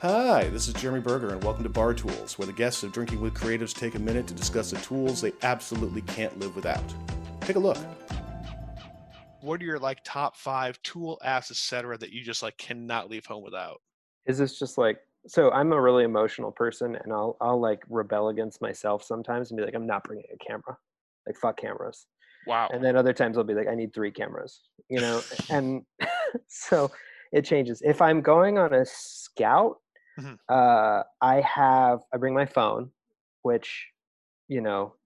Hi, this is Jeremy Berger, and welcome to Bar Tools, where the guests of Drinking with Creatives take a minute to discuss the tools they absolutely can't live without. Take a look. What are your like top five tool apps, etc., that you just like cannot leave home without? Is this just like so? I'm a really emotional person, and I'll I'll like rebel against myself sometimes and be like, I'm not bringing a camera. Like fuck cameras. Wow. And then other times I'll be like, I need three cameras. You know, and so it changes. If I'm going on a scout, Mhm. uh, I have I bring my phone, which, you know,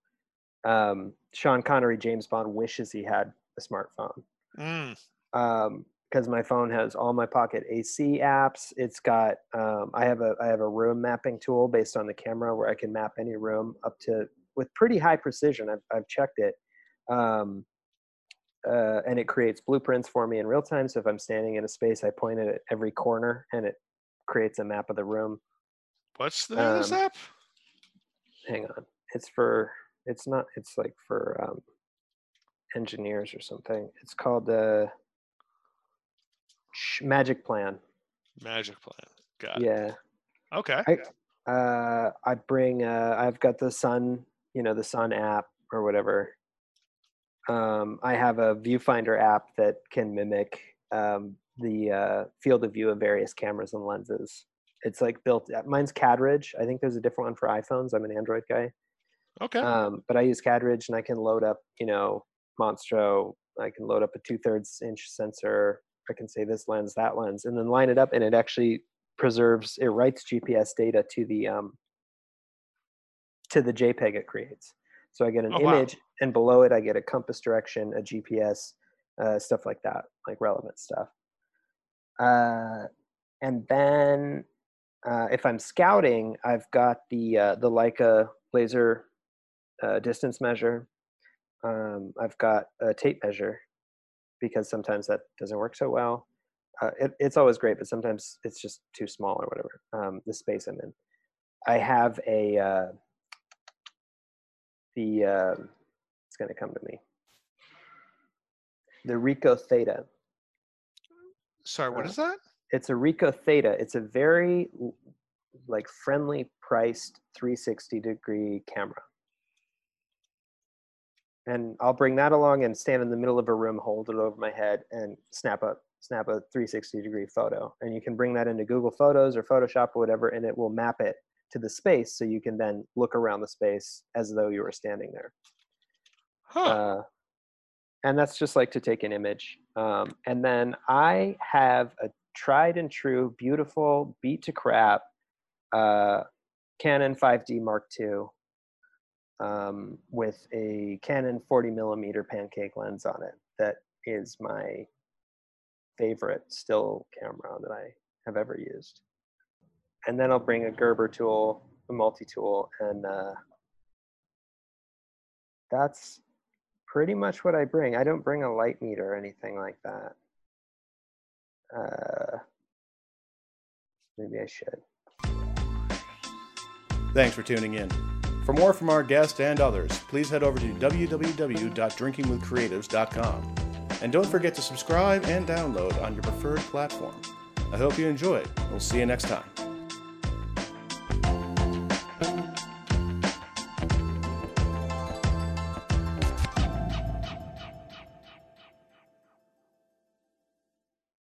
um, Sean Connery, James Bond wishes he had a smartphone Mm, um because my phone has all my pocket AC apps. It's got um, I have a I have a room mapping tool based on the camera where I can map any room up to with pretty high precision. I've I've checked it, um, uh, and it creates blueprints for me in real time. So if I'm standing in a space, I point it at every corner, and it creates a map of the room. what's the name of this Um, app? Hang on, it's for it's not it's like for um, engineers or something. It's called uh, Sh- Magic Plan. Magic Plan. Got it. Yeah. Okay. uh i bring uh i've got the sun you know the sun app or whatever um i have a viewfinder app that can mimic um the uh field of view of various cameras and lenses. It's like built uh, mine's Cadrage. I think there's a different one for iphones. I'm an android guy. Okay. um but i use Cadrage and i can load up you know monstro. I can load up a two-thirds inch sensor. I can say this lens that lens and then line it up and it actually preserves it writes gps data to the um to the jpeg it creates. So i get an Oh, wow. image and below it i get a compass direction a gps uh, stuff like that like relevant stuff uh, and then uh, if i'm scouting i've got the uh, the leica laser uh, distance measure um, i've got a tape measure because sometimes that doesn't work so well uh, it, it's always great, but sometimes it's just too small or whatever. Um, the space I'm in. I have a uh, the uh, it's going to come to me. The Ricoh Theta. Sorry, what uh, is that? It's a Ricoh Theta. It's a very like friendly priced 360 degree camera. And I'll bring that along and stand in the middle of a room, hold it over my head, and snap a snap a 360 degree photo. And you can bring that into Google Photos or Photoshop or whatever, and it will map it to the space, so you can then look around the space as though you were standing there. Huh. Uh, and that's just like to take an image. Um, and then I have a tried and true, beautiful, beat to crap uh, Canon 5D Mark II um, with a Canon 40 millimeter pancake lens on it. That is my favorite still camera that I have ever used. And then I'll bring a Gerber tool, a multi tool, and uh, that's pretty much what I bring. I don't bring a light meter or anything like that. Uh, maybe I should. Thanks for tuning in. For more from our guest and others, please head over to www.drinkingwithcreatives.com. And don't forget to subscribe and download on your preferred platform. I hope you enjoyed. We'll see you next time.